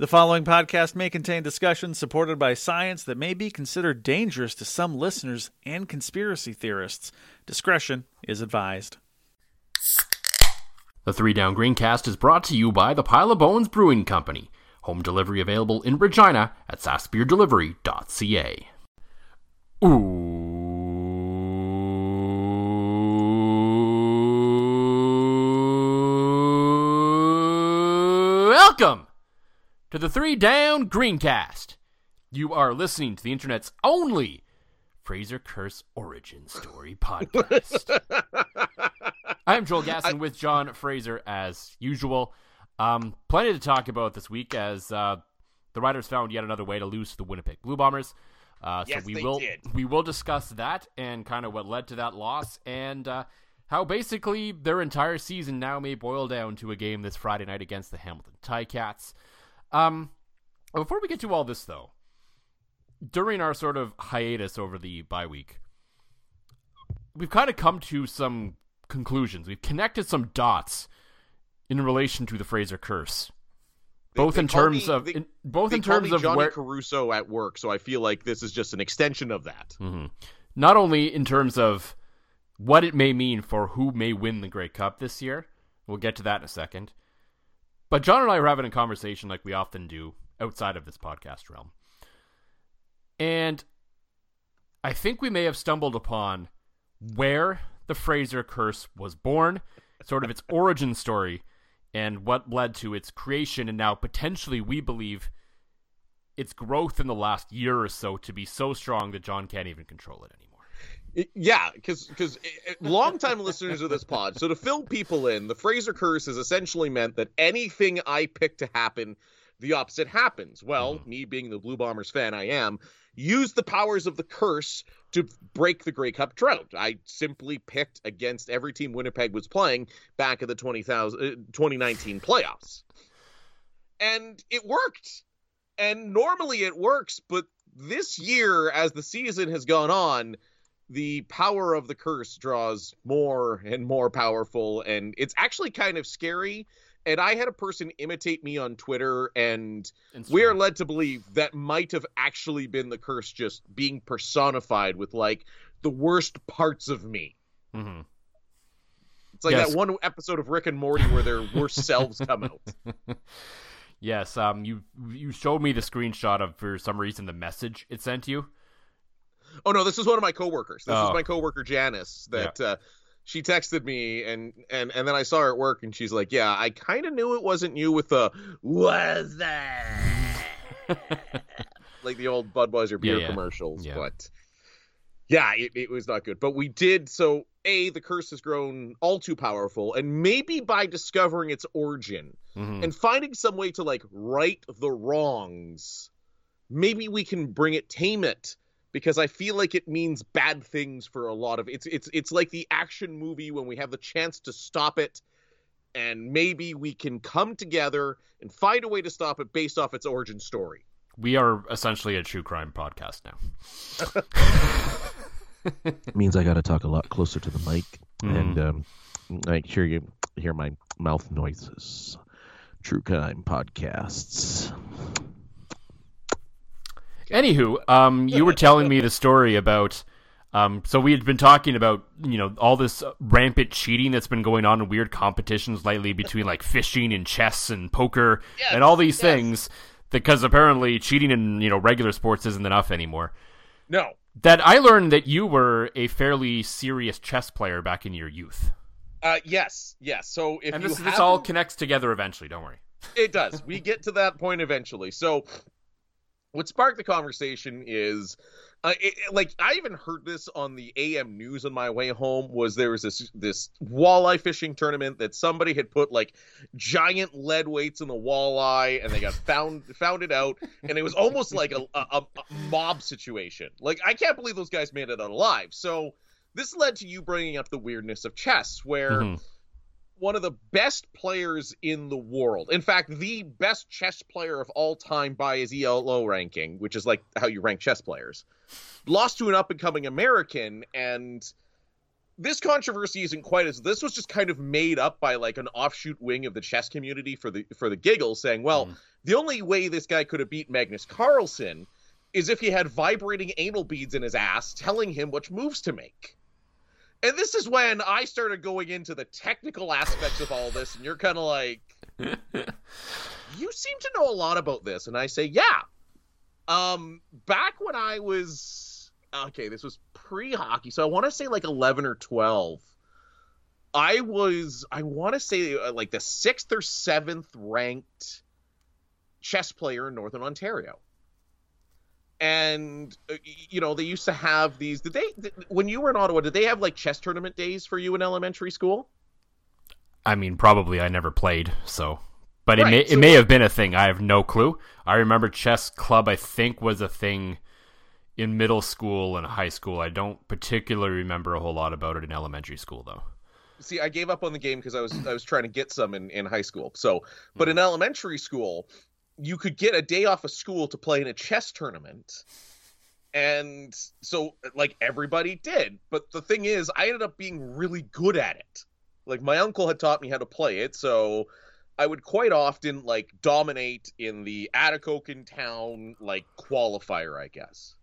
The following podcast may contain discussions supported by science that may be considered dangerous to some listeners and conspiracy theorists. Discretion is advised. The Three Down Greencast is brought to you by the Pile of Bones Brewing Company. Home delivery available in Regina at sassbeerdelivery.ca. Ooh. Welcome to the Three Down Greencast. You are listening to the internet's only Fraser Curse Origin Story podcast. I'm Joel Gasson with John Fraser as usual. Um, plenty to talk about this week as uh, the Riders found yet another way to lose to the Winnipeg Blue Bombers. Uh, Yes, so we they will did. we will discuss that and kind of what led to that loss and uh, how basically their entire season now may boil down to a game this Friday night against the Hamilton Ticats. Um, before we get to all this though, during our sort of hiatus over the bye week, we've kind of come to some conclusions. We've connected some dots in relation to the Fraser curse, They- both they in terms me- of they- in, both in terms of Johnny where Caruso at work, so I feel like this is just an extension of that. Mhm. not only in terms of what it may mean for who may win the Grey Cup this year. We'll get to that in a second. But John and I were having a conversation like we often do outside of this podcast realm. And I think we may have stumbled upon where the Fraser curse was born, sort of its origin story, and what led to its creation, and now potentially we believe its growth in the last year or so to be so strong that John can't even control it anymore. Yeah, because because eh, eh, longtime listeners of this pod. So to fill people in, the Fraser curse has essentially meant that anything I pick to happen, the opposite happens. Well, mm-hmm. me being the Blue Bombers fan I am, use the powers of the curse to break the Grey Cup drought. I simply picked against every team Winnipeg was playing back in the 20,000 uh, eh, 2019 playoffs. And it worked. And normally it works, but this year as the season has gone on, the power of the curse draws more and more powerful and it's actually kind of scary. And i had a person imitate me on twitter and we are led to believe that might have actually been the curse just being personified with like the worst parts of me. Hmm it's like Yes. that one episode of rick and morty where their worst selves come out. Yes, um, you you showed me the screenshot of for some reason the message it sent you. Oh no, this is one of my coworkers. This Oh. is my coworker Janice that uh, she texted me and and and then I saw her at work and she's like, "Yeah, I kind of knew it wasn't you with the was that like the old Budweiser beer Yeah, yeah. commercials." Yeah. But yeah, it, it was not good. But we did so. A, the curse has grown all too powerful, and maybe by discovering its origin Mhm. and finding some way to like right the wrongs, maybe we can bring it, tame it, because I feel like it means bad things for a lot of it's it's it's like the action movie when we have the chance to stop it, and maybe we can come together and find a way to stop it based off its origin story. We are essentially a true crime podcast now. it means I got to talk a lot closer to the mic Mhm. and um, I hear you hear my mouth noises. True crime podcasts. Anywho, um, you were telling me the story about. Um, so we had been talking about you know all this rampant cheating that's been going on in weird competitions lately between like fishing and chess and poker and all these things because apparently cheating in you know regular sports isn't enough anymore. No. That I learned that you were a fairly serious chess player back in your youth. Uh, yes, yes. So if and you this, this all connects together eventually. Don't worry. It does. We get to that point eventually. So, what sparked the conversation is, uh, it, like I even heard this on the AM news on my way home. Was there was this this walleye fishing tournament that somebody had put like giant lead weights in the walleye, and they got found found it out, and it was almost like a, a, a mob situation. Like I can't believe those guys made it out alive. So. This led to you bringing up the weirdness of chess, where Mhm. One of the best players in the world. In fact, the best chess player of all time by his ELO ranking, which is like how you rank chess players, lost to an up and coming American. And this controversy isn't quite as this was just kind of made up by like an offshoot wing of the chess community for the for the giggle, saying, well, hmm. the only way this guy could have beat Magnus Carlsen is if he had vibrating anal beads in his ass telling him which moves to make. And this is when I started going into the technical aspects of all this, and you're kind of like, you seem to know a lot about this. And I say, yeah. Um, back when I was, okay, this was pre hockey, so I want to say like 11 or 12. I was, I want to say uh, like the sixth or seventh ranked chess player in Northern Ontario and uh, you know they used to have these did they when you were in ottawa did they have like chess tournament days for you in elementary school I mean, probably I never played, so. But it Right, may it so may have been a thing. I have no clue. I remember chess club. I think was a thing in middle school and high school. I don't particularly remember a whole lot about it in elementary school, though. see i gave up on the game because i was i was trying to get some in, in high school so but in elementary school you could get a day off of school to play in a chess tournament. And so like everybody did. But the thing is i ended up being really good at it. Like my uncle had taught me how to play it so i would quite often like dominate in the Atikokan town like qualifier i guess.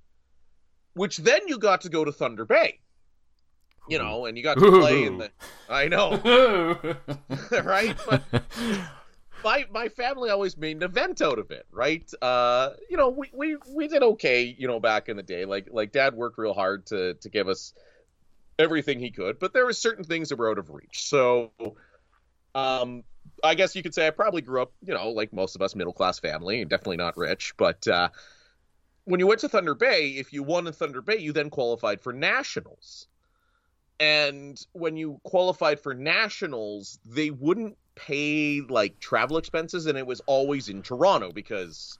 Which then you got to go to thunder bay. You know and you got to play in the i know. Right? But my my family always made an event out of it, right? Uh, you know, we, we we did okay, you know, back in the day. Like like dad worked real hard to to give us everything he could, but there were certain things that were out of reach. So um I guess you could say I probably grew up, you know, like most of us middle class family, definitely not rich, but uh when you went to Thunder Bay, if you won in Thunder Bay, you then qualified for nationals. And when you qualified for nationals, they wouldn't pay like travel expenses, and it was always in Toronto because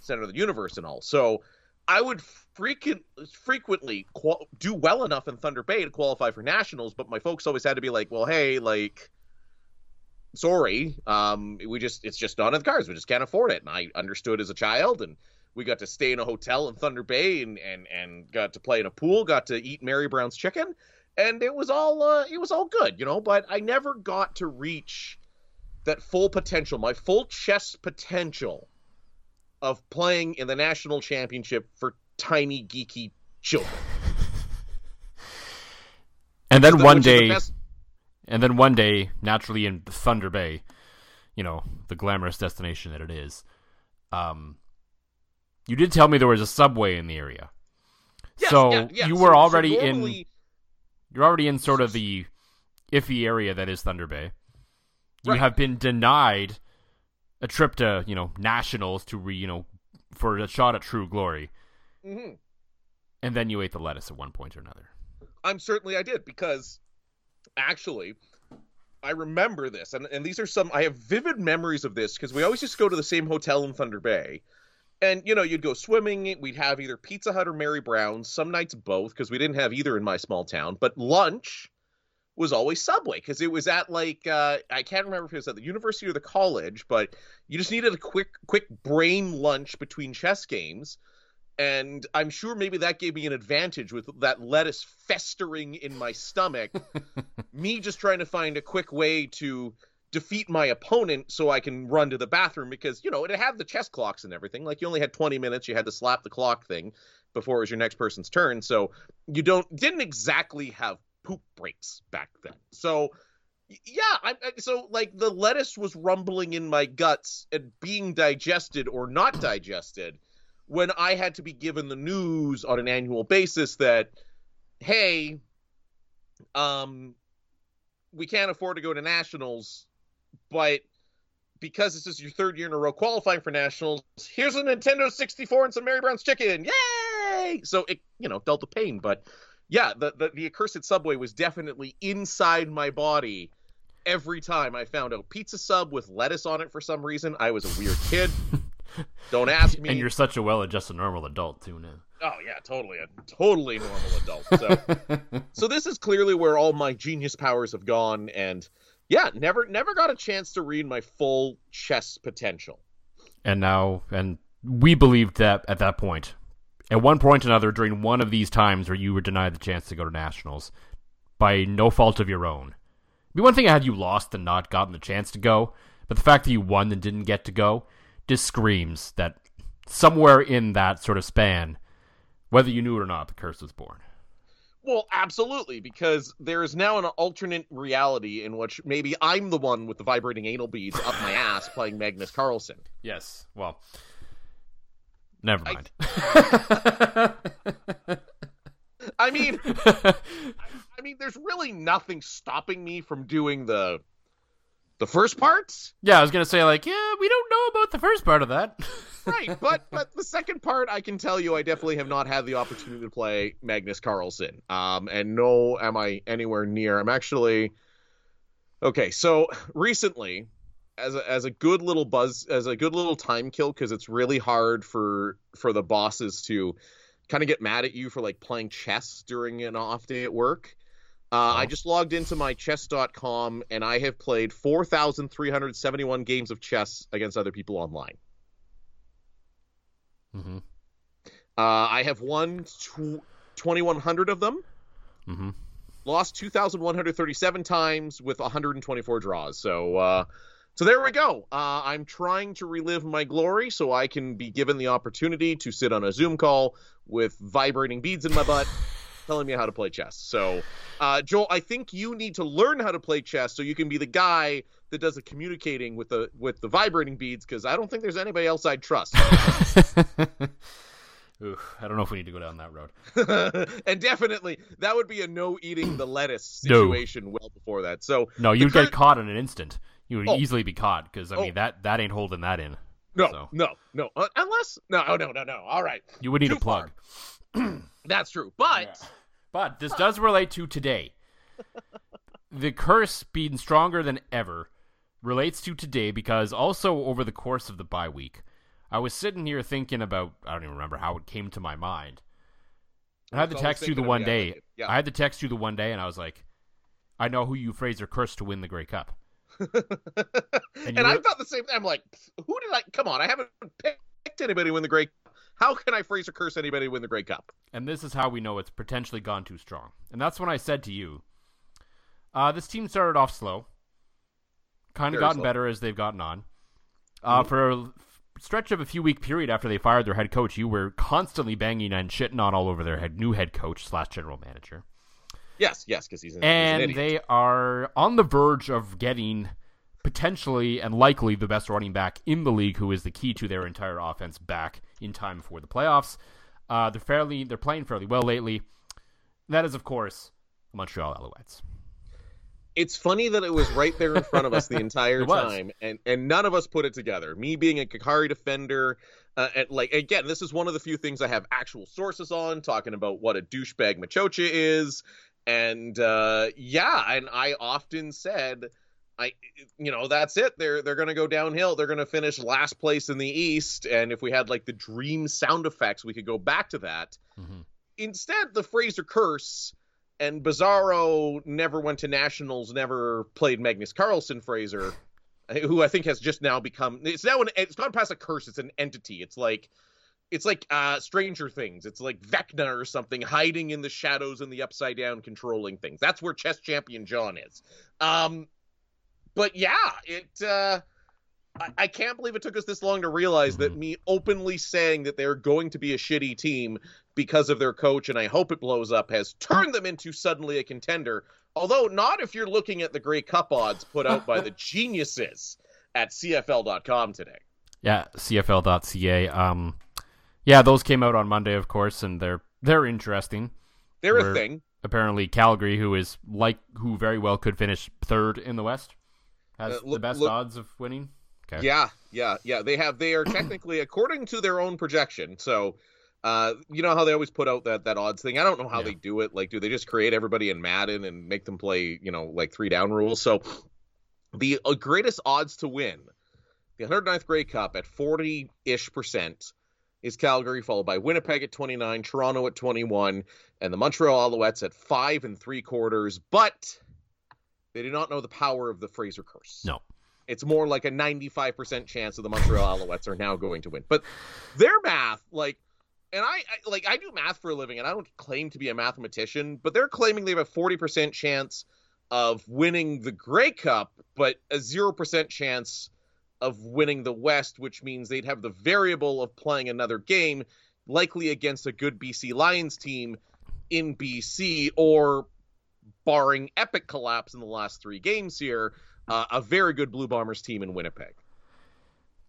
center of the universe and all. So I would frequent frequently qual- do well enough in Thunder Bay to qualify for nationals, but my folks always had to be like, "Well, hey, like." Sorry, um, we just it's just not in the cards. We just can't afford it. And I understood as a child, and we got to stay in a hotel in Thunder Bay, and and and got to play in a pool, got to eat Mary Brown's chicken, and it was all uh, it was all good, you know. But I never got to reach that full potential, my full chess potential of playing in the national championship for tiny geeky children. And then Which one the day, best- and then one day, naturally in Thunder Bay, you know, the glamorous destination that it is, um, you did tell me there was a subway in the area. Yes, so yeah, yeah. you So- were so already normally- in, you're already in sort of the iffy area that is Thunder Bay. You Right. have been denied a trip to, you know, nationals to re, you know, for a shot at true glory, Mhm. and then you ate the lettuce at one point or another. I'm certainly I did because actually I remember this and, and these are some I have vivid memories of this because we always just go to the same hotel in Thunder Bay. And you know, you'd go swimming, we'd have either Pizza Hut or Mary Brown's, some nights both because we didn't have either in my small town, but lunch was always Subway because it was at like uh, I can't remember if it was at the university or the college, but you just needed a quick quick brain lunch between chess games and I'm sure maybe that gave me an advantage with that lettuce festering in my stomach. me just trying to find a quick way to defeat my opponent so I can run to the bathroom because you know it had the chess clocks and everything. Like you only had 20 minutes, you had to slap the clock thing before it was your next person's turn. So you don't didn't exactly have poop breaks back then. So Yeah, I, so like the lettuce was rumbling in my guts and being digested or not digested when I had to be given the news on an annual basis that, hey, um, we can't afford to go to nationals, but because this is your third year in a row qualifying for nationals, here's a Nintendo 64 and some Mary Brown's chicken. Yay! So it, you know, dealt the pain, but yeah, the, the the accursed subway was definitely inside my body every time I found a pizza sub with lettuce on it for some reason. I was a weird kid. Don't ask me. And you're such a well-adjusted normal adult too now. Oh yeah, totally a totally normal adult. So, so this is clearly where all my genius powers have gone, and yeah, never never got a chance to read my full chess potential. And now, and we believed that at that point, at one point or another, during one of these times where you were denied the chance to go to nationals, by no fault of your own. It'd be one thing had you lost and not gotten the chance to go, but the fact that you won and didn't get to go just screams that somewhere in that sort of span whether you knew it or not, the curse was born. Well, absolutely, because there is now an alternate reality in which maybe I'm the one with the vibrating anal beads up my ass playing Magnus Carlsen. Yes. Well, never mind. I, I mean, I, I mean, there's really nothing stopping me from doing the the first parts. Yeah, I was gonna say like, yeah, we don't know about the first part of that. right, but but the second part, I can tell you, I definitely have not had the opportunity to play Magnus Carlsen. Um, and no, am I anywhere near? I'm actually okay. So recently, as a, as a good little buzz, as a good little time kill, because it's really hard for for the bosses to kind of get mad at you for like playing chess during an off day at work. Uh, I just logged into my chess.com and I have played 4,371 games of chess against other people online. Mm-hmm. Uh, I have won tw- 2,100 of them. Mm-hmm. Lost 2,137 times with 124 draws. So, uh, so there we go. Uh, I'm trying to relive my glory so I can be given the opportunity to sit on a Zoom call with vibrating beads in my butt telling me how to play chess. So, uh, Joel, I think you need to learn how to play chess so you can be the guy that does the communicating with the with the vibrating beads because I don't think there's anybody else I'd trust. Ooh, I don't know if we need to go down that road. and definitely, that would be a no eating the lettuce situation no. well before that. So no, you'd current... get caught in an instant. You would oh. easily be caught because I mean oh. that that ain't holding that in. No, so. no, no. Uh, unless no, oh, no, no, no. All right. You would need Too a plug. That's true. But yeah. but this does relate to today. the curse being stronger than ever relates to today because also over the course of the bye week, I was sitting here thinking about I don't even remember how it came to my mind. I had to text you the one day. Yeah. I had to text you the one day, and I was like, "I know who you Fraser cursed to win the Grey Cup." and, and were... I thought the same thing. I'm like, "Who did I? Come on, I haven't picked anybody to win the Grey how can I Fraser curse anybody to win the Grey Cup? And this is how we know it's potentially gone too strong. And that's when I said to you, uh, this team started off slow, kind of gotten slow. better as they've gotten on. Uh, mm-hmm. For a stretch of a few week period after they fired their head coach, you were constantly banging and shitting on all over their head new head coach slash general manager. Yes, yes, because he's an, and he's an they are on the verge of getting potentially and likely the best running back in the league, who is the key to their entire offense back in time for the playoffs. Uh, they're fairly they're playing fairly well lately. That is, of course, Montreal Alouettes. It's funny that it was right there in front of us the entire time, and and none of us put it together. Me being a Kakari defender, uh, and like again, this is one of the few things I have actual sources on, talking about what a douchebag Maciocia is, and uh, yeah, and I often said I you know that's it. They're they're going to go downhill. They're going to finish last place in the east. And if we had like the dream sound effects we could go back to that. Mm-hmm. instead the Fraser curse and Bizarro never went to nationals never played Magnus Carlsen Fraser who I think has just now become it's now an it's gone past a curse. It's an entity. It's like it's like uh Stranger Things. It's like Vecna or something hiding in the shadows and the upside down controlling things. That's where chess champion John is. Um but yeah, it. Uh, I, I can't believe it took us this long to realize that mm-hmm. me openly saying that they're going to be a shitty team because of their coach, and I hope it blows up, has turned them into suddenly a contender Although not if you're looking at the Grey Cup odds put out by the geniuses at CFL.com today. Yeah, CFL.ca. Um, yeah, those came out on Monday, of course, and they're they're interesting. They're We're- a thing. Apparently, Calgary, who is like who very well could finish third in the West, has Uh, the best look- odds of winning. Okay. Yeah, yeah, yeah. They have. They are technically, according to their own projection. So, uh, you know how they always put out that that odds thing. I don't know how Yeah. they do it. Like, do they just create everybody in Madden and make them play, you know, like three down rules? So, the uh, greatest odds to win the 109th Grey Cup at 40 ish percent is Calgary, followed by Winnipeg at 29, Toronto at 21, and the Montreal Alouettes at five and three quarters. But they do not know the power of the Fraser curse. No. It's more like a 95% chance of the Montreal Alouettes are now going to win. But their math, like, and I, I like I do math for a living, and I don't claim to be a mathematician, but they're claiming they have a 40% chance of winning the Grey Cup, but a 0% chance of winning the West, which means they'd have the variable of playing another game, likely against a good BC Lions team in BC, or barring epic collapse in the last three games here, uh, a very good Blue Bombers team in Winnipeg.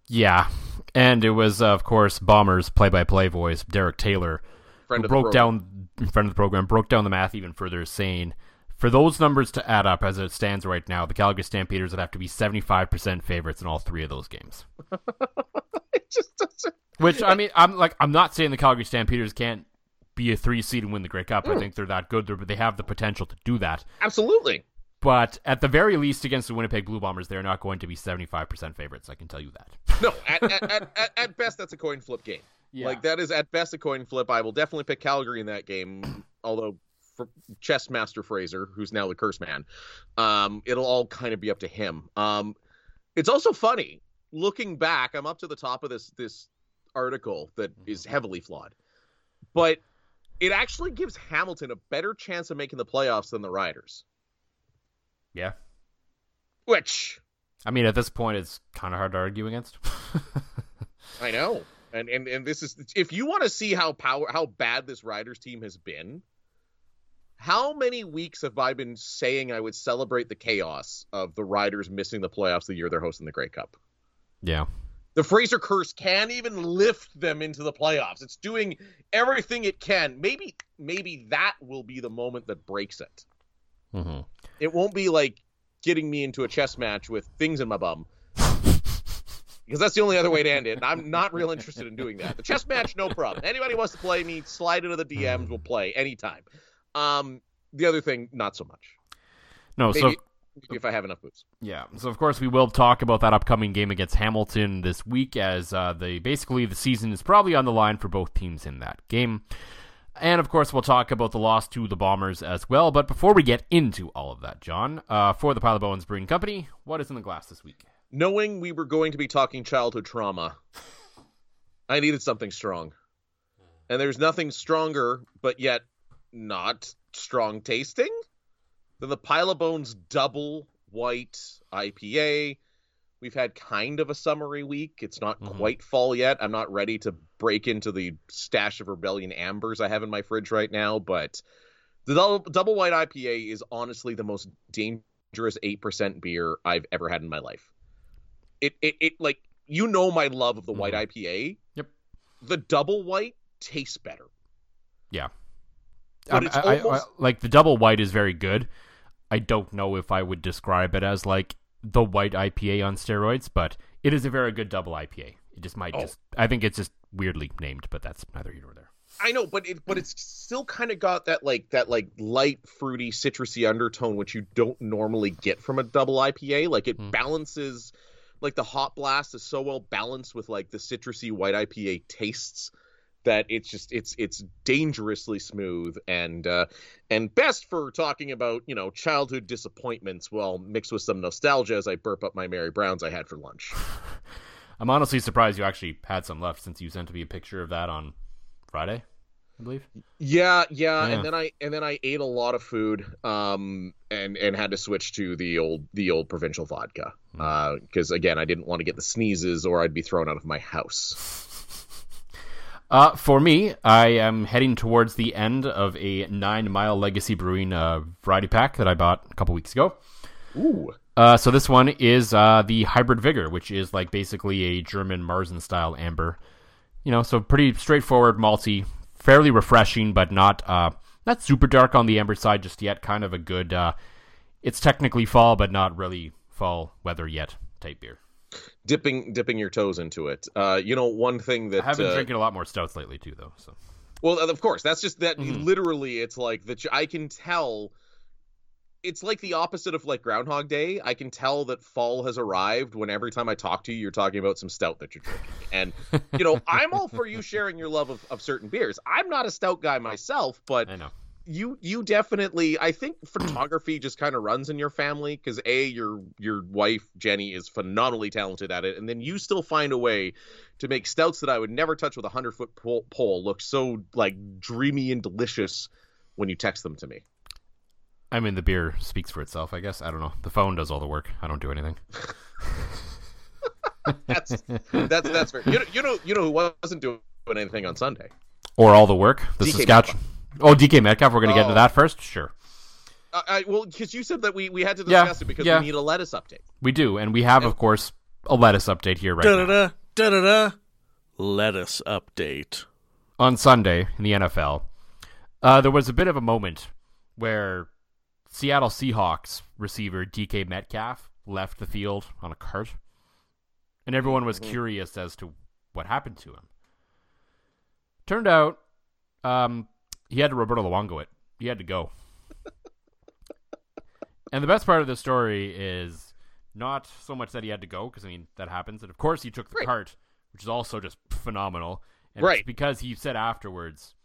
Yeah, and it was uh, of course Bombers play-by-play voice Derek Taylor Friend who broke down friend of the program broke down the math even further, saying for those numbers to add up as it stands right now, the Calgary Stampeders would have to be seventy-five percent favorites in all three of those games. It just doesn't. Which I mean, I'm like I'm not saying the Calgary Stampeders can't be a three seed and win the Grey Cup. I think they're that good. They're, they have the potential to do that. Absolutely. But at the very least, against the Winnipeg Blue Bombers, they're not going to be 75% favorites. I can tell you that. No, at, at, at, at, best, that's a coin flip game. Yeah. Like, that is at best a coin flip. I will definitely pick Calgary in that game, although for chess master Fraser, who's now the curse man, um, it'll all kind of be up to him. Um, it's also funny looking back. I'm up to the top of this this article that is heavily flawed, but it actually gives Hamilton a better chance of making the playoffs than the Riders. Yeah. Which I mean, at this point, it's kind of hard to argue against. I know. And and and this is if you want to see how power how bad this Riders team has been, how many weeks have I been saying I would celebrate the chaos of the Riders missing the playoffs the year they're hosting the Grey Cup? yeah. The Fraser curse can't even lift them into the playoffs. It's doing everything it can. Maybe maybe that will be the moment that breaks it. hmm It won't be like getting me into a chess match with things in my bum. Because that's the only other way to end it. And I'm not real interested in doing that. The chess match, no problem. Anybody wants to play me, slide into the DMs, we'll play anytime. Um, the other thing, not so much. No, Maybe, so if I have enough moves. Yeah, so of course we will talk about that upcoming game against Hamilton this week, as uh, the basically the season is probably on the line for both teams in that game, and of course we'll talk about the loss to the Bombers as well. But before we get into all of that, John, uh, for the Pile of Bones Brewing Company, what is in the glass this week? Knowing we were going to be talking childhood trauma, I needed something strong. And there's nothing stronger, but yet not strong tasting than the Pile of Bones Double White IPA. We've had kind of a summery week. It's not Mhm. quite fall yet. I'm not ready to break into the stash of Rebellion Ambers I have in my fridge right now, but the double, double White IPA is honestly the most dangerous 8% beer I've ever had in my life. It, it, it like, you know my love of the white Mhm. IPA. Yep. The double white tastes better. Yeah, Um, it's I- I- almost- I- like the double white is very good. I don't know if I would describe it as like the white IPA on steroids, but it is a very good double IPA. It just might Oh. just I think it's just weirdly named, but that's neither here nor there. I know, but it but it's still kind of got that like that like light fruity citrusy undertone which you don't normally get from a double IPA. Like it Hmm. balances like the hot blast is so well balanced with like the citrusy white IPA tastes that it's just it's it's dangerously smooth and uh and best for talking about, you know, childhood disappointments while mixed with some nostalgia as I burp up my Mary Browns I had for lunch. I'm honestly surprised you actually had some left since you sent me a picture of that on Friday, I believe. Yeah, yeah, Yeah. and then I and then I ate a lot of food, um, and and had to switch to the old the old provincial vodka, because again I didn't want to get the sneezes or I'd be thrown out of my house. Uh, for me, I am heading towards the end of a nine mile Legacy Brewing uh, variety pack that I bought a couple weeks ago. Ooh. Uh, so this one is uh, the Hybrid Vigor, which is like basically a German Marzen style amber. You know, so pretty straightforward, malty, fairly refreshing, but not uh, not super dark on the amber side just yet. Kind of a good. Uh, it's technically fall, but not really fall weather yet type beer. Dipping dipping your toes into it. Uh, you know, one thing that I have been uh, drinking a lot more stouts lately too, though. So Well, of course, that's just that. Mhm. Literally, it's like that. I can tell. It's like the opposite of like Groundhog Day. I can tell that fall has arrived when every time I talk to you, you're talking about some stout that you're drinking. And you know, I'm all for you sharing your love of, of certain beers. I'm not a stout guy myself, but I know. You you definitely I think photography just kind of runs in your family because a your your wife Jenny is phenomenally talented at it, and then you still find a way to make stouts that I would never touch with a hundred foot pole, pole look so like dreamy and delicious when you text them to me. I mean, the beer speaks for itself, I guess. I don't know. The phone does all the work. I don't do anything. That's that's that's fair. You know, you know you know who wasn't doing anything on Sunday. Or all the work. The DK Saskatchewan. Oh, DK Metcalf. We're going to get into Oh. that first. Sure, I, I well because you said that we we had to Yeah, discuss it because yeah. we need a lettuce update. we do, and we have, of course, a lettuce update here right Da now. da da da da. Lettuce update. on Sunday in the NFL, uh, there was a bit of a moment where Seattle Seahawks receiver DK Metcalf left the field on a cart, and everyone was curious as to what happened to him. Turned out, um, he had to Roberto Luongo it. He had to go. and the best part of the story is not so much that he had to go, because I mean that happens, and of course he took the Right. cart, which is also just phenomenal. And Right. it's because he said afterwards,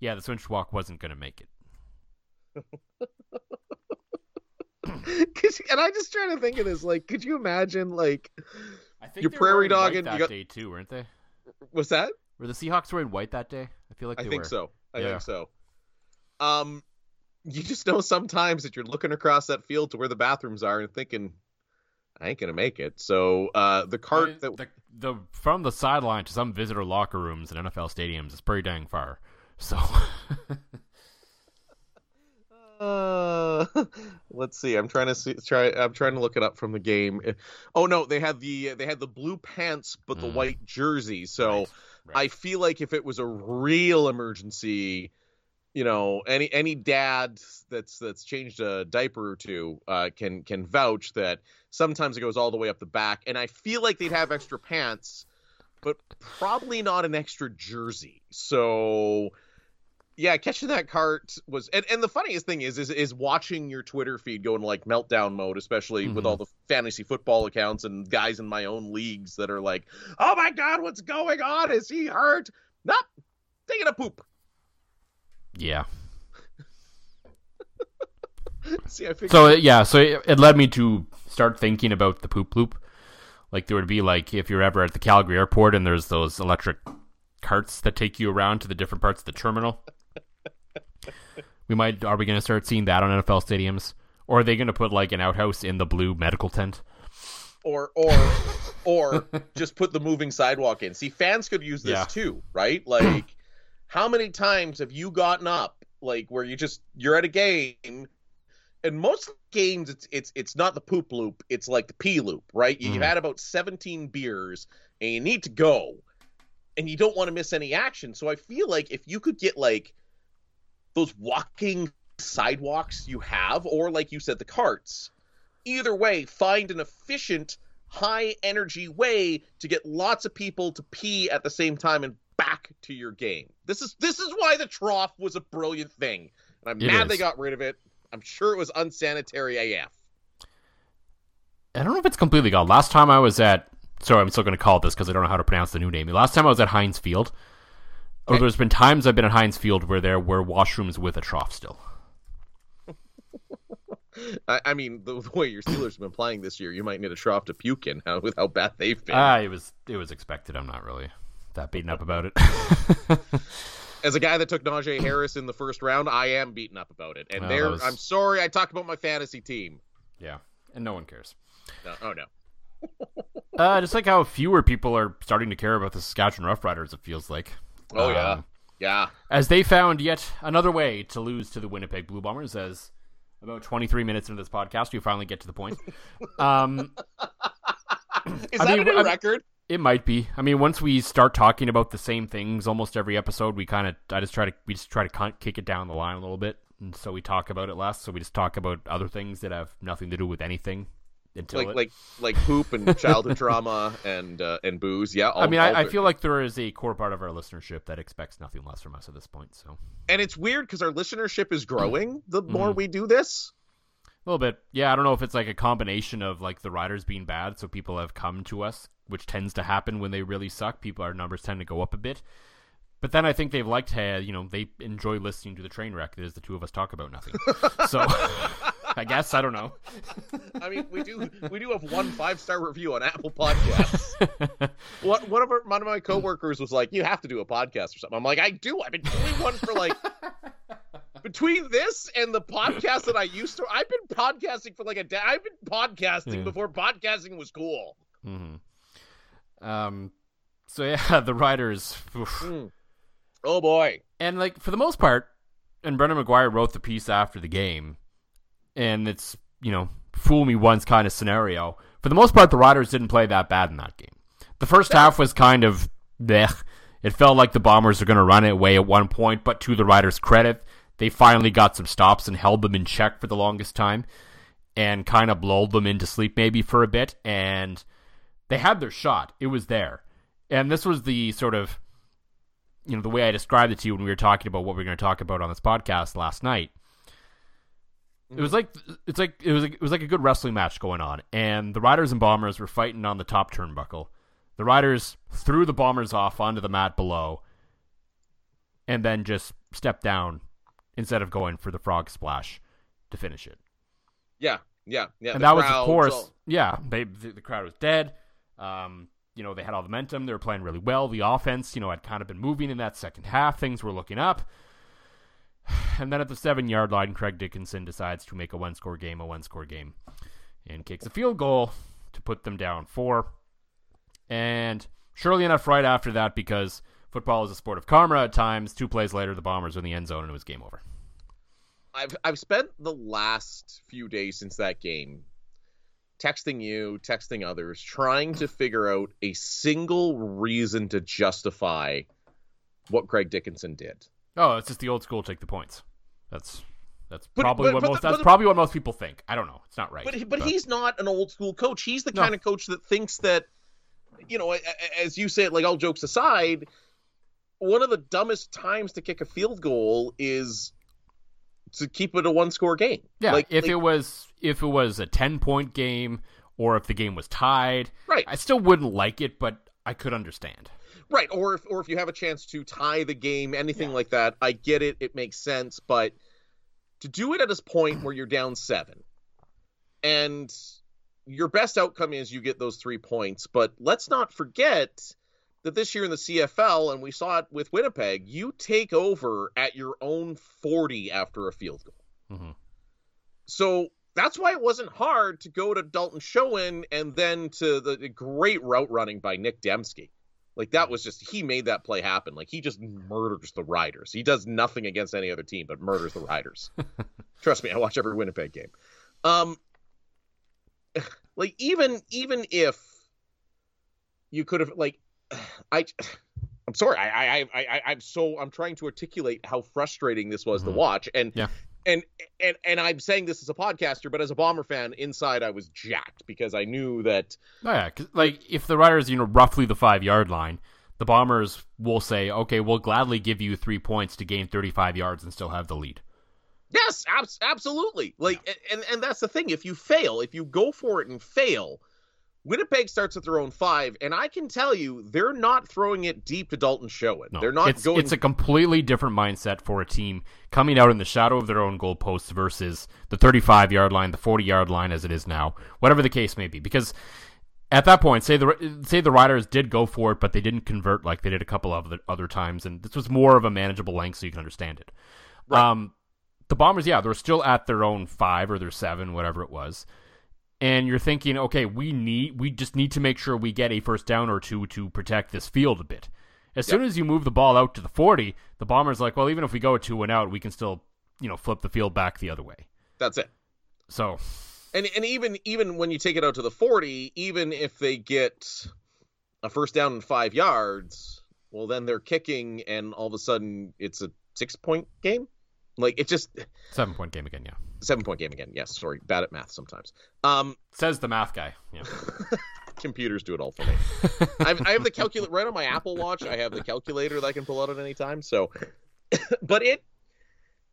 yeah, the switch walk wasn't going to make it. And I just trying to think of this. Like, could you imagine? Like, I think Your prairie dog and you that got- day too, weren't they? what's that? Were the Seahawks wearing white that day? I feel like I think were. so. I Yeah. think so. Um, you just know sometimes that you're looking across that field to where the bathrooms are and thinking, I ain't gonna make it. So, uh, the cart mean, that the, the from the sideline to some visitor locker rooms in NFL stadiums is pretty dang far. So Uh, let's see. I'm trying to see. Try. I'm trying to look it up from the game. Oh no, they had the they had the blue pants but the Mm. white jersey. So Right, right. I feel like if it was a real emergency, you know, any any dad that's that's changed a diaper or two uh, can can vouch that sometimes it goes all the way up the back. And I feel like they'd have extra pants, but probably not an extra jersey. So yeah, catching that cart was and, and the funniest thing is is is watching your Twitter feed go into like meltdown mode, especially with Mhm. all the fantasy football accounts and guys in my own leagues that are like, Oh my god, what's going on? Is he hurt? Nope. Taking a poop. yeah. See, I figured So yeah, so it, it led me to start thinking about the poop loop. Like there would be like if you're ever at the Calgary airport and there's those electric carts that take you around to the different parts of the terminal. we might are we going to start seeing that on NFL stadiums or are they going to put like an outhouse in the blue medical tent? or or or just put the moving sidewalk in. See, fans could use this Yeah. too, right? Like how many times have you gotten up like where you just you're at a game and most games it's it's it's not the poop loop, it's like the pee loop, right? You've Mhm. had about 17 beers and you need to go and you don't want to miss any action. So I feel like if you could get like those walking sidewalks you have or like you said the carts either way, find an efficient, high energy way to get lots of people to pee at the same time and back to your game. This is this is why the trough was a brilliant thing. And I'm It mad is. they got rid of it. I'm sure it was unsanitary AF. I don't know if it's completely gone. Last time I was at sorry, I'm still going to call it this because I don't know how to pronounce the new name. Last time I was at Heinz Field. Or Okay. there's been times I've been at Heinz Field where there were washrooms with a trough still. I, I mean, the, the way your Steelers have been playing this year, you might need a trough to puke in how, with how bad they've been. Ah, it was it was expected. I'm not really that beaten up about it. As a guy that took Najee Harris in the first round, I am beaten up about it. And Well, there, was- I'm sorry I talked about my fantasy team. yeah, and no one cares. No, oh no. Uh, just like how fewer people are starting to care about the Saskatchewan Roughriders, it feels like. Oh yeah, Um, yeah. as they found yet another way to lose to the Winnipeg Blue Bombers. As about 23 minutes into this podcast, we finally get to the point. Um, Is I that mean, a new I- record? It might be. I mean, once we start talking about the same things almost every episode, we kind of I just try to we just try to kick it down the line a little bit, and so we talk about it less. So we just talk about other things that have nothing to do with anything until Like it. like like poop and childhood trauma and uh, and booze. Yeah. I mean, all- all I, I feel like there is a core part of our listenership that expects nothing less from us at this point. So and it's weird because our listenership is growing the Mm-hmm. more we do this. a little bit, yeah. I don't know if it's like a combination of like the riders being bad, so people have come to us, which tends to happen when they really suck. People, our numbers tend to go up a bit. But then I think they've liked, hey, you know, they enjoy listening to the train wreck that is the two of us talk about nothing. so I guess I don't know. I mean, we do we do have one five star review on Apple Podcasts. What one of our, one of my coworkers was like, "You have to do a podcast or something." I'm like, "I do. I've been doing one for like." Between this and the podcast that I used to, I've been podcasting for like a day. I've been podcasting Yeah. before podcasting was cool. hmm Um, so yeah, the writers. oof. Oh boy. and like for the most part, and Brendan McGuire wrote the piece after the game, and it's you know fool me once kind of scenario. For the most part, the Riders didn't play that bad in that game. The first half was kind of blech. It felt like the Bombers were going to run it away at one point, but to the Riders' credit, they finally got some stops and held them in check for the longest time, and kind of lulled them into sleep maybe for a bit. And they had their shot; it was there. And this was the sort of you know the way I described it to you when we were talking about what we are going to talk about on this podcast last night. It was like it's like it was like, it was like a good wrestling match going on, and the Riders and Bombers were fighting on the top turnbuckle. The Riders threw the Bombers off onto the mat below, and then just stepped down instead of going for the frog splash to finish it. Yeah, yeah, yeah. and that was, of course, all- yeah. They the, the crowd was dead. Um, you know, they had all the momentum. They were playing really well. The offense, you know, had kind of been moving in that second half. Things were looking up. And then at the seven yard line, Craig Dickenson decides to make a one score game a one score game and kicks a field goal to put them down four. And surely enough, right after that, because football is a sport of karma at times, two plays later, the Bombers in the end zone and it was game over. I've I've spent the last few days since that game texting you, texting others, trying to figure out a single reason to justify what Greg Dickenson did. Oh, it's just the old school take the points. That's that's But- probably but- what but most the- that's probably what most people think. I don't know. It's not right. But but he's not an old school coach. He's the No. kind of coach that thinks that you know, as you said, like all jokes aside, one of the dumbest times to kick a field goal is to keep it a one score game. yeah. like if like- it was if it was a ten point game or if the game was tied, Right. I still wouldn't like it, but I could understand. Right, or if or if you have a chance to tie the game, anything like that, I get it, it makes sense, but to do it at this point where you're down seven, and your best outcome is you get those three points, but let's not forget that this year in the CFL, and we saw it with Winnipeg, you take over at your own 40 after a field goal. Mhm. So that's why it wasn't hard to go to Dalton Schoen and then to the, the great route running by Nick Dembski. Like that was just he made that play happen. Like he just murders the Riders. He does nothing against any other team but murders the Riders. Trust me, I watch every Winnipeg game. Um like even even if you could have like I I'm sorry. I I I I I'm so I'm trying to articulate how frustrating this was to Mhm. watch and Yeah. And and and I'm saying this as a podcaster, but as a Bomber fan, inside I was jacked because I knew that Oh, yeah, like if the Riders, you know, roughly the five yard line, the Bombers will say, "Okay, we'll gladly give you three points to gain thirty five yards and still have the lead." yes, abs- absolutely. Like and and that's the thing. If you fail, if you go for it and fail, Winnipeg starts at their own five, and I can tell you they're not throwing it deep to Dalton Schoen. No, they're not it's, going. It's a completely different mindset for a team coming out in the shadow of their own goalposts versus the 35 yard line, the 40 yard line as it is now, whatever the case may be. Because at that point, say the say the Riders did go for it, but they didn't convert like they did a couple of other, other times, and this was more of a manageable length, so you can understand it. Um, the Bombers, yeah, they're still at their own five or their seven, whatever it was. And you're thinking, okay, we need, we just need to make sure we get a first down or two to protect this field a bit. As soon as you move the ball out to the 40, the Bombers like, well, even if we go two and out, we can still, you know, flip the field back the other way. That's it. So, And and even even when you take it out to the 40, even if they get a first down and 5 yards, well then they're kicking and all of a sudden it's a 6 point game. Like it just seven point game again, yeah. 7 point game again. Yes, sorry, bad at math sometimes. Um Says the math guy. Yeah. computers do it all for me. I've, I have the calculator right on my Apple Watch. I have the calculator that I can pull out at any time. So, but it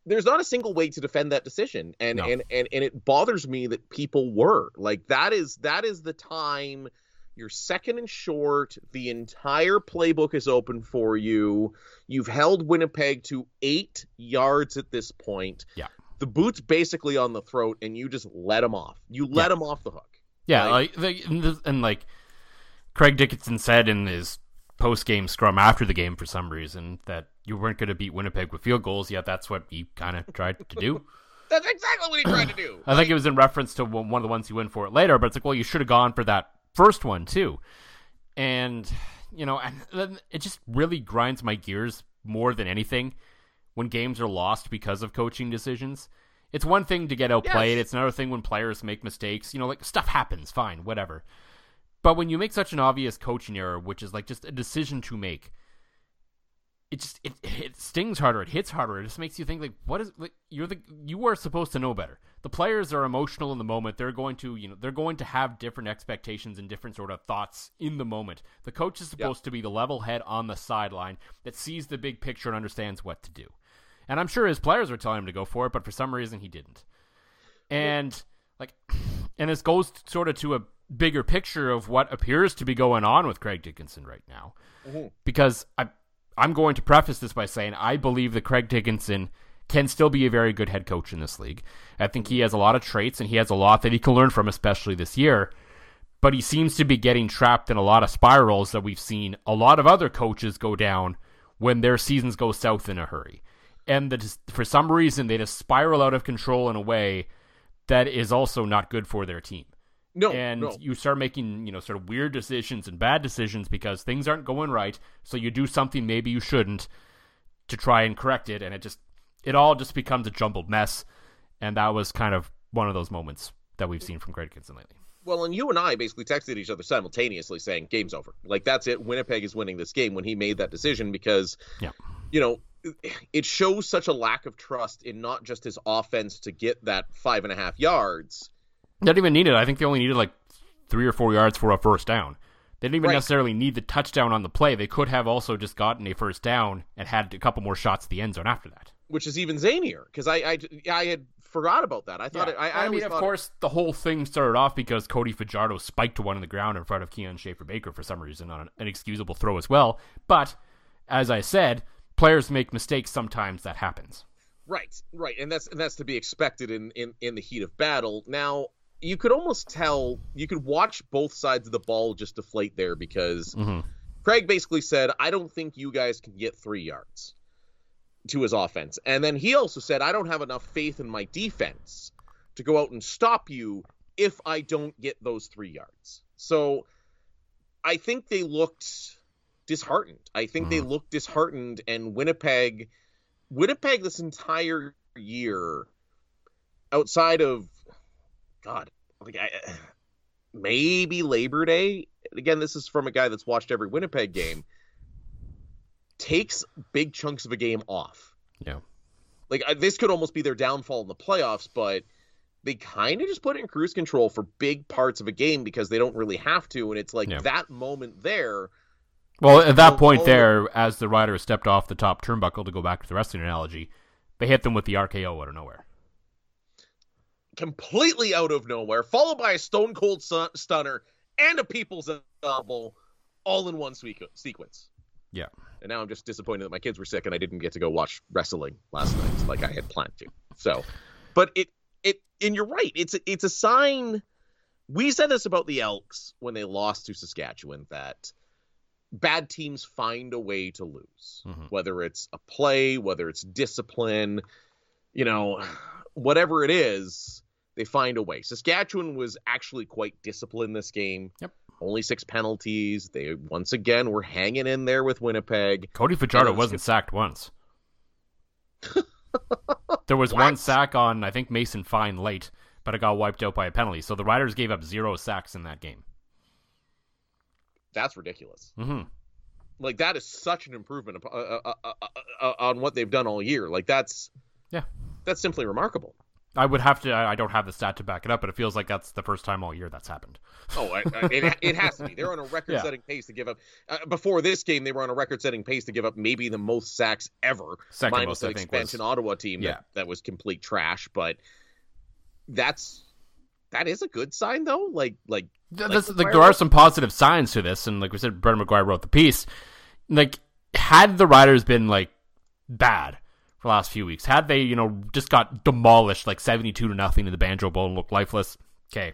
there's not a single way to defend that decision, and No. and and and it bothers me that people were like that is that is the time you're second and short. The entire playbook is open for you. You've held Winnipeg to eight yards at this point. Yeah. The boot's basically on the throat, and you just let them off. You let Yeah. them off the hook. Yeah, Like- like, the, and, this- and like Craig Dickenson said in his post game scrum after the game for some reason that you weren't going to beat Winnipeg with field goals. Yet that's what he kind of tried to do. That's exactly what he tried to do. I think it was in reference to one one of the ones he went for it later, but it's like, well, you should have gone for that first one too. And you know, and it just really grinds my gears more than anything when games are lost because of coaching decisions. It's one thing to get outplayed. Yes. It's another thing when players make mistakes. You know, like stuff happens, fine, whatever. But when you make such an obvious coaching error, which is like just a decision to make, it just it, it stings harder. It hits harder. It just makes you think like, what is like you're the you are supposed to know better. The players are emotional in the moment. They're going to you know they're going to have different expectations and different sort of thoughts in the moment. The coach is supposed to be the level head on the sideline that sees the big picture and understands what to do. And I'm sure his players were telling him to go for it, but for some reason he didn't. And like, and this goes sort of to a bigger picture of what appears to be going on with Craig Dickenson right now. Mm-hmm. Because I, I'm going to preface this by saying I believe that Craig Dickenson can still be a very good head coach in this league. I think he has a lot of traits and he has a lot that he can learn from, especially this year. But he seems to be getting trapped in a lot of spirals that we've seen a lot of other coaches go down when their seasons go south in a hurry. And that for some reason they just spiral out of control in a way that is also not good for their team No, and no. you start making you know sort of weird decisions and bad decisions because things aren't going right so you do something maybe you shouldn't to try and correct it and it just it all just becomes a jumbled mess and that was kind of one of those moments that we've seen from Greg Dickenson lately Well, and you and I basically texted each other simultaneously saying, game's over. Like, that's it. Winnipeg is winning this game when he made that decision because, Yeah. you know, it shows such a lack of trust in not just his offense to get that five and a half yards. They didn't even need it I think they only needed like three or four yards for a first down they didn't even Right. necessarily need the touchdown on the play they could have also just gotten a first down and had a couple more shots at the end zone after that which is even zanier because I, I I had forgot about that. I thought it, I, I, I, mean, of thought it- course, the whole thing started off because Cody Fajardo spiked one in the ground in front of Kian Schaffer Baker for some reason on an inexcusable throw as well. But as I said, players make mistakes sometimes. That happens. right, right, and that's and that's to be expected in in in the heat of battle. Now you could almost tell you could watch both sides of the ball just deflate there because Mhm. Craig basically said, "I don't think you guys can get three yards." To his offense, and then he also said, "I don't have enough faith in my defense to go out and stop you if I don't get those three yards." So I think they looked disheartened. I think they looked disheartened, and Winnipeg, Winnipeg, this entire year, outside of God, like I, maybe Labor Day. Again, this is from a guy that's watched every Winnipeg game. Takes big chunks of a game off. Yeah. Like I- this could almost be their downfall in the playoffs, but they kind of just put it in cruise control for big parts of a game because they don't really have to, and it's like Yeah. that moment there. Well, at that point there, as the rider stepped off the top turnbuckle to go back to the wrestling analogy, they hit them with the RKO out of nowhere. Completely out of nowhere, followed by a stone cold stunner and a people's elbow, all in one sequ- sequence. Yeah. And now I'm just disappointed that my kids were sick and I didn't get to go watch wrestling last night like I had planned to. So, but it it and you're right. It's a, it's a sign. We said this about the Elks when they lost to Saskatchewan that bad teams find a way to lose, Mhm. whether it's a play, whether it's discipline, you know, whatever it is, they find a way. Saskatchewan was actually quite disciplined this game. Yep. only six penalties. They once again were hanging in there with Winnipeg. Cody Fajardo was- wasn't sacked once. there was one sack on I think Mason Fine late, but it got wiped out by a penalty. So the Riders gave up zero sacks in that game. That's ridiculous. hmm Like that is such an improvement uh, uh, uh, on what they've done all year. Like that's Yeah. that's simply remarkable. I would have to. I don't have the stat to back it up, but it feels like that's the first time all year that's happened. Oh, I, I, it, it has to be. They're on a record-setting pace to give up. Uh, before this game, they were on a record-setting pace to give up maybe the most sacks ever, Second minus most, I think, was- expansion Ottawa team Yeah. that, that was complete trash. But that's that is a good sign, though. Like, like, Th- like this- like there are some positive signs to this, and like we said, Brendan McGuire wrote the piece. Like, had the Riders been like bad for the last few weeks, had they you know just got demolished like seventy-two to nothing in the Banjo Bowl and looked lifeless, okay,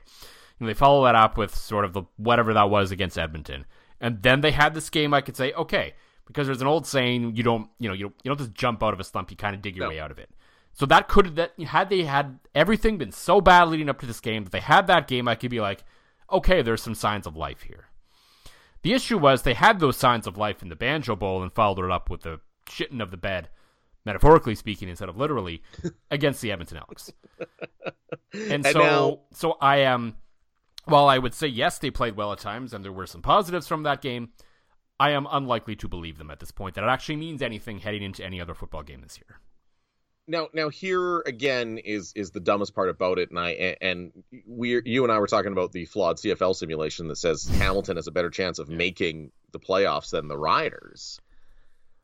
and they follow that up with sort of the whatever that was against Edmonton, and then they had this game. I could say okay, because there's an old saying you don't you know you don't, you don't just jump out of a slump, you kind of dig your No. way out of it. So that could that had they had everything been so bad leading up to this game that they had that game, I could be like, okay, there's some signs of life here. The issue was they had those signs of life in the Banjo Bowl and followed it up with the shitting of the bed, metaphorically speaking instead of literally, against the Edmonton Elks. And, And so, now- so I am. while I would say yes, they played well at times, and there were some positives from that game. I am unlikely to believe them at this point that it actually means anything heading into any other football game this year. now now here again is is the dumbest part about it and i and we you and i were talking about the flawed cfl simulation that says hamilton has a better chance of making the playoffs than the riders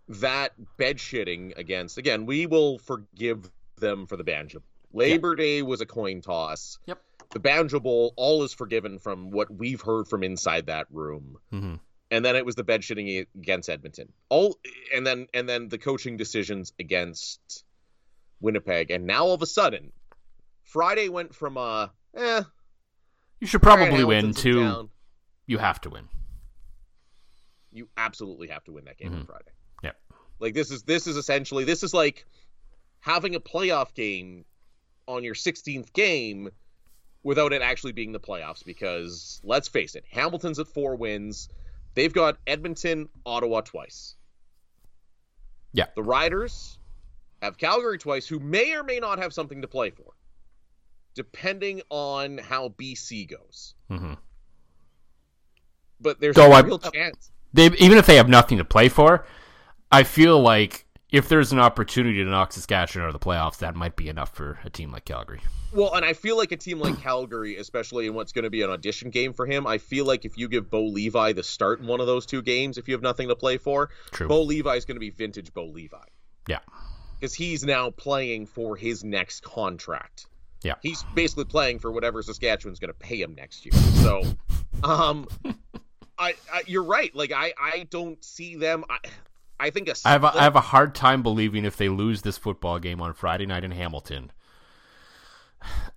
that bed shitting against again we will forgive them for the banjo labor day was a coin toss Yep. the banjo bowl all is forgiven from what we've heard from inside that room Mm-hmm. and then it was the bed shitting against Edmonton. All and then and then the coaching decisions against Winnipeg, and now all of a sudden, Friday went from uh, eh, You should probably win to town. you have to win. You absolutely have to win that game on Mhm. Friday. Yep. Like this is this is essentially this is like having a playoff game on your 16th game without it actually being the playoffs because let's face it, Hamilton's at 4 wins. They've got Edmonton, Ottawa twice. Yeah. The Riders have Calgary twice who may or may not have something to play for depending on how BC goes. Mm-hmm. But there's So a I- real chance. They even if they have nothing to play for, I feel like if there's an opportunity to knock Saskatchewan out of the playoffs, that might be enough for a team like Calgary. Well, and I feel like a team like Calgary, especially in what's going to be an audition game for him, I feel like if you give Bo Levi the start in one of those two games, if you have nothing to play for, True. Bo Levi is going to be vintage Bo Levi Yeah. because he's now playing for his next contract. Yeah. He's basically playing for whatever Saskatchewan's going to pay him next year. So, um, I, I you're right. Like I I don't see them. I, I think a I have a, split- I have a hard time believing if they lose this football game on Friday night in Hamilton.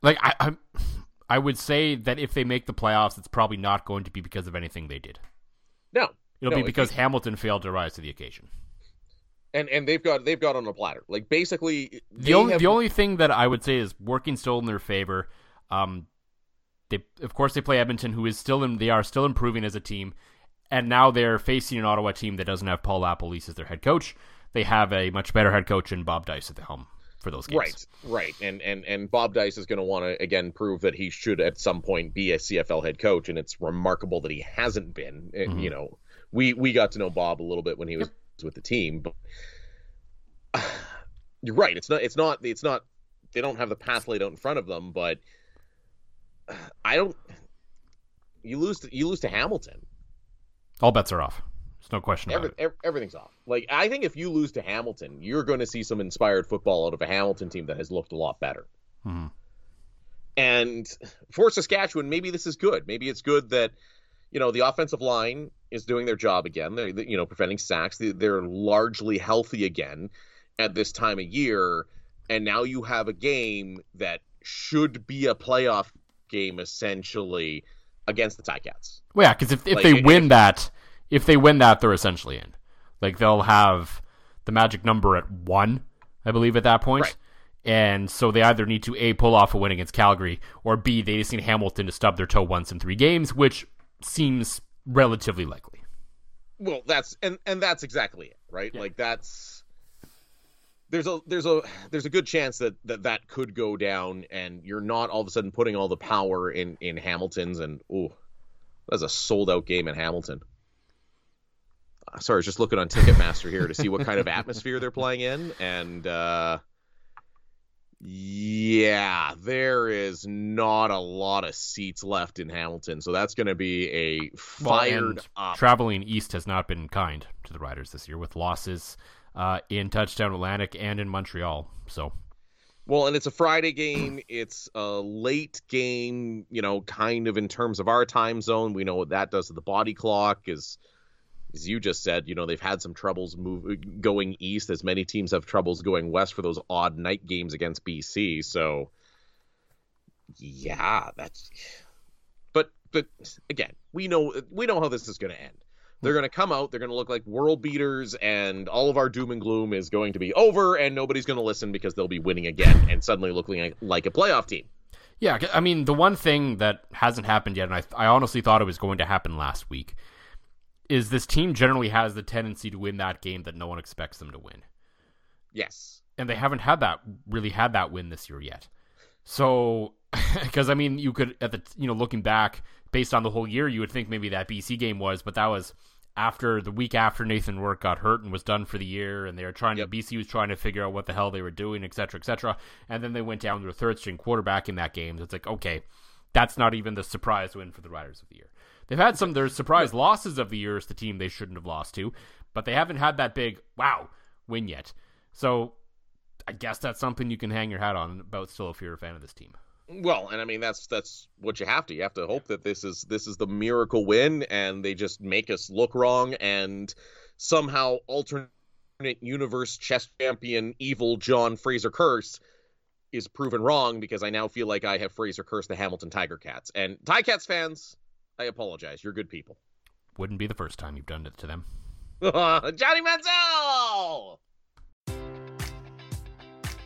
Like I, I, I would say that if they make the playoffs, it's probably not going to be because of anything they did. no. It'll no, be because you- Hamilton failed to rise to the occasion. and and they've got they've got on a platter. Like basically The only have- the only thing that I would say is working still in their favor. Um, they of course they play Edmonton, who is still in, they are still improving as a team, and now they're facing an Ottawa team that doesn't have Paul LaPolice as their head coach. They have a much better head coach in Bob Dyce at the helm for those games. Right, right, and and and Bob Dyce is going to want to again prove that he should at some point be a CFL head coach, and it's remarkable that he hasn't been. And, Mhm. You know, we we got to know Bob a little bit when he was with the team, but you're right. It's not. It's not. It's not. They don't have the path laid out in front of them, but I don't. You lose. To, you lose to Hamilton. All bets are off. There's no question about it. everything's off. Like I think if you lose to Hamilton, you're going to see some inspired football out of a Hamilton team that has looked a lot better. Mhm. And for Saskatchewan, maybe this is good. Maybe it's good that you know the offensive line is doing their job again. They're you know preventing sacks. They're largely healthy again at this time of year, and now you have a game that should be a playoff game essentially against the Ticats. Well, yeah, because if, if Like, they if- win that, if they win that, they're essentially in. Like they'll have the magic number at one, I believe, at that point. Right. And so they either need to a pull off a win against Calgary, or b they just need Hamilton to stub their toe once in three games, which seems relatively likely. Well, that's and and that's exactly it, right? Yeah. Like that's there's a there's a there's a good chance that, that that could go down and you're not all of a sudden putting all the power in in Hamilton's and oh that's a sold out game in Hamilton. Uh, sorry, I was just looking on Ticketmaster here to see what kind of atmosphere they're playing in and uh yeah, there is not a lot of seats left in Hamilton, so that's going to be a fired well, up. Traveling east has not been kind to the Riders this year with losses uh, in Touchdown Atlantic and in Montreal. So, well, and it's a Friday game. It's a late game, you know, kind of in terms of our time zone. We know what that does to the body clock. Is as you just said, you know, they've had some troubles move going east, as many teams have troubles going west for those odd night games against BC. So, yeah, that's. But but again, we know we know how this is going to end. They're going to come out. They're going to look like world beaters, and all of our doom and gloom is going to be over, and nobody's going to listen because they'll be winning again and suddenly looking like a playoff team. Yeah, I mean, the one thing that hasn't happened yet, and I, I honestly thought it was going to happen last week, is this team generally has the tendency to win that game that no one expects them to win. Yes. And they haven't had that really had that win this year yet. So because I mean you could at the you know looking back based on the whole year you would think maybe that BC game was but that was after the week after Nathan Rourke got hurt and was done for the year and they were trying yep. to BC was trying to figure out what the hell they were doing etc etc and then they went down to a third string quarterback in that game. It's like okay that's not even the surprise win for the Riders of the year. They've had some their surprise losses of the year as the team they shouldn't have lost to, but they haven't had that big wow win yet. So I guess that's something you can hang your hat on about still if you're a fan of this team. Well, and I mean that's that's what you have to. You have to hope that this is this is the miracle win and they just make us look wrong and somehow alternate universe chess champion evil John Fraser Curse is proven wrong because I now feel like I have Fraser Curse the Hamilton Tiger Cats. And Ticats fans, I apologize. You're good people. Wouldn't be the first time you've done it to them. Johnny Manziel!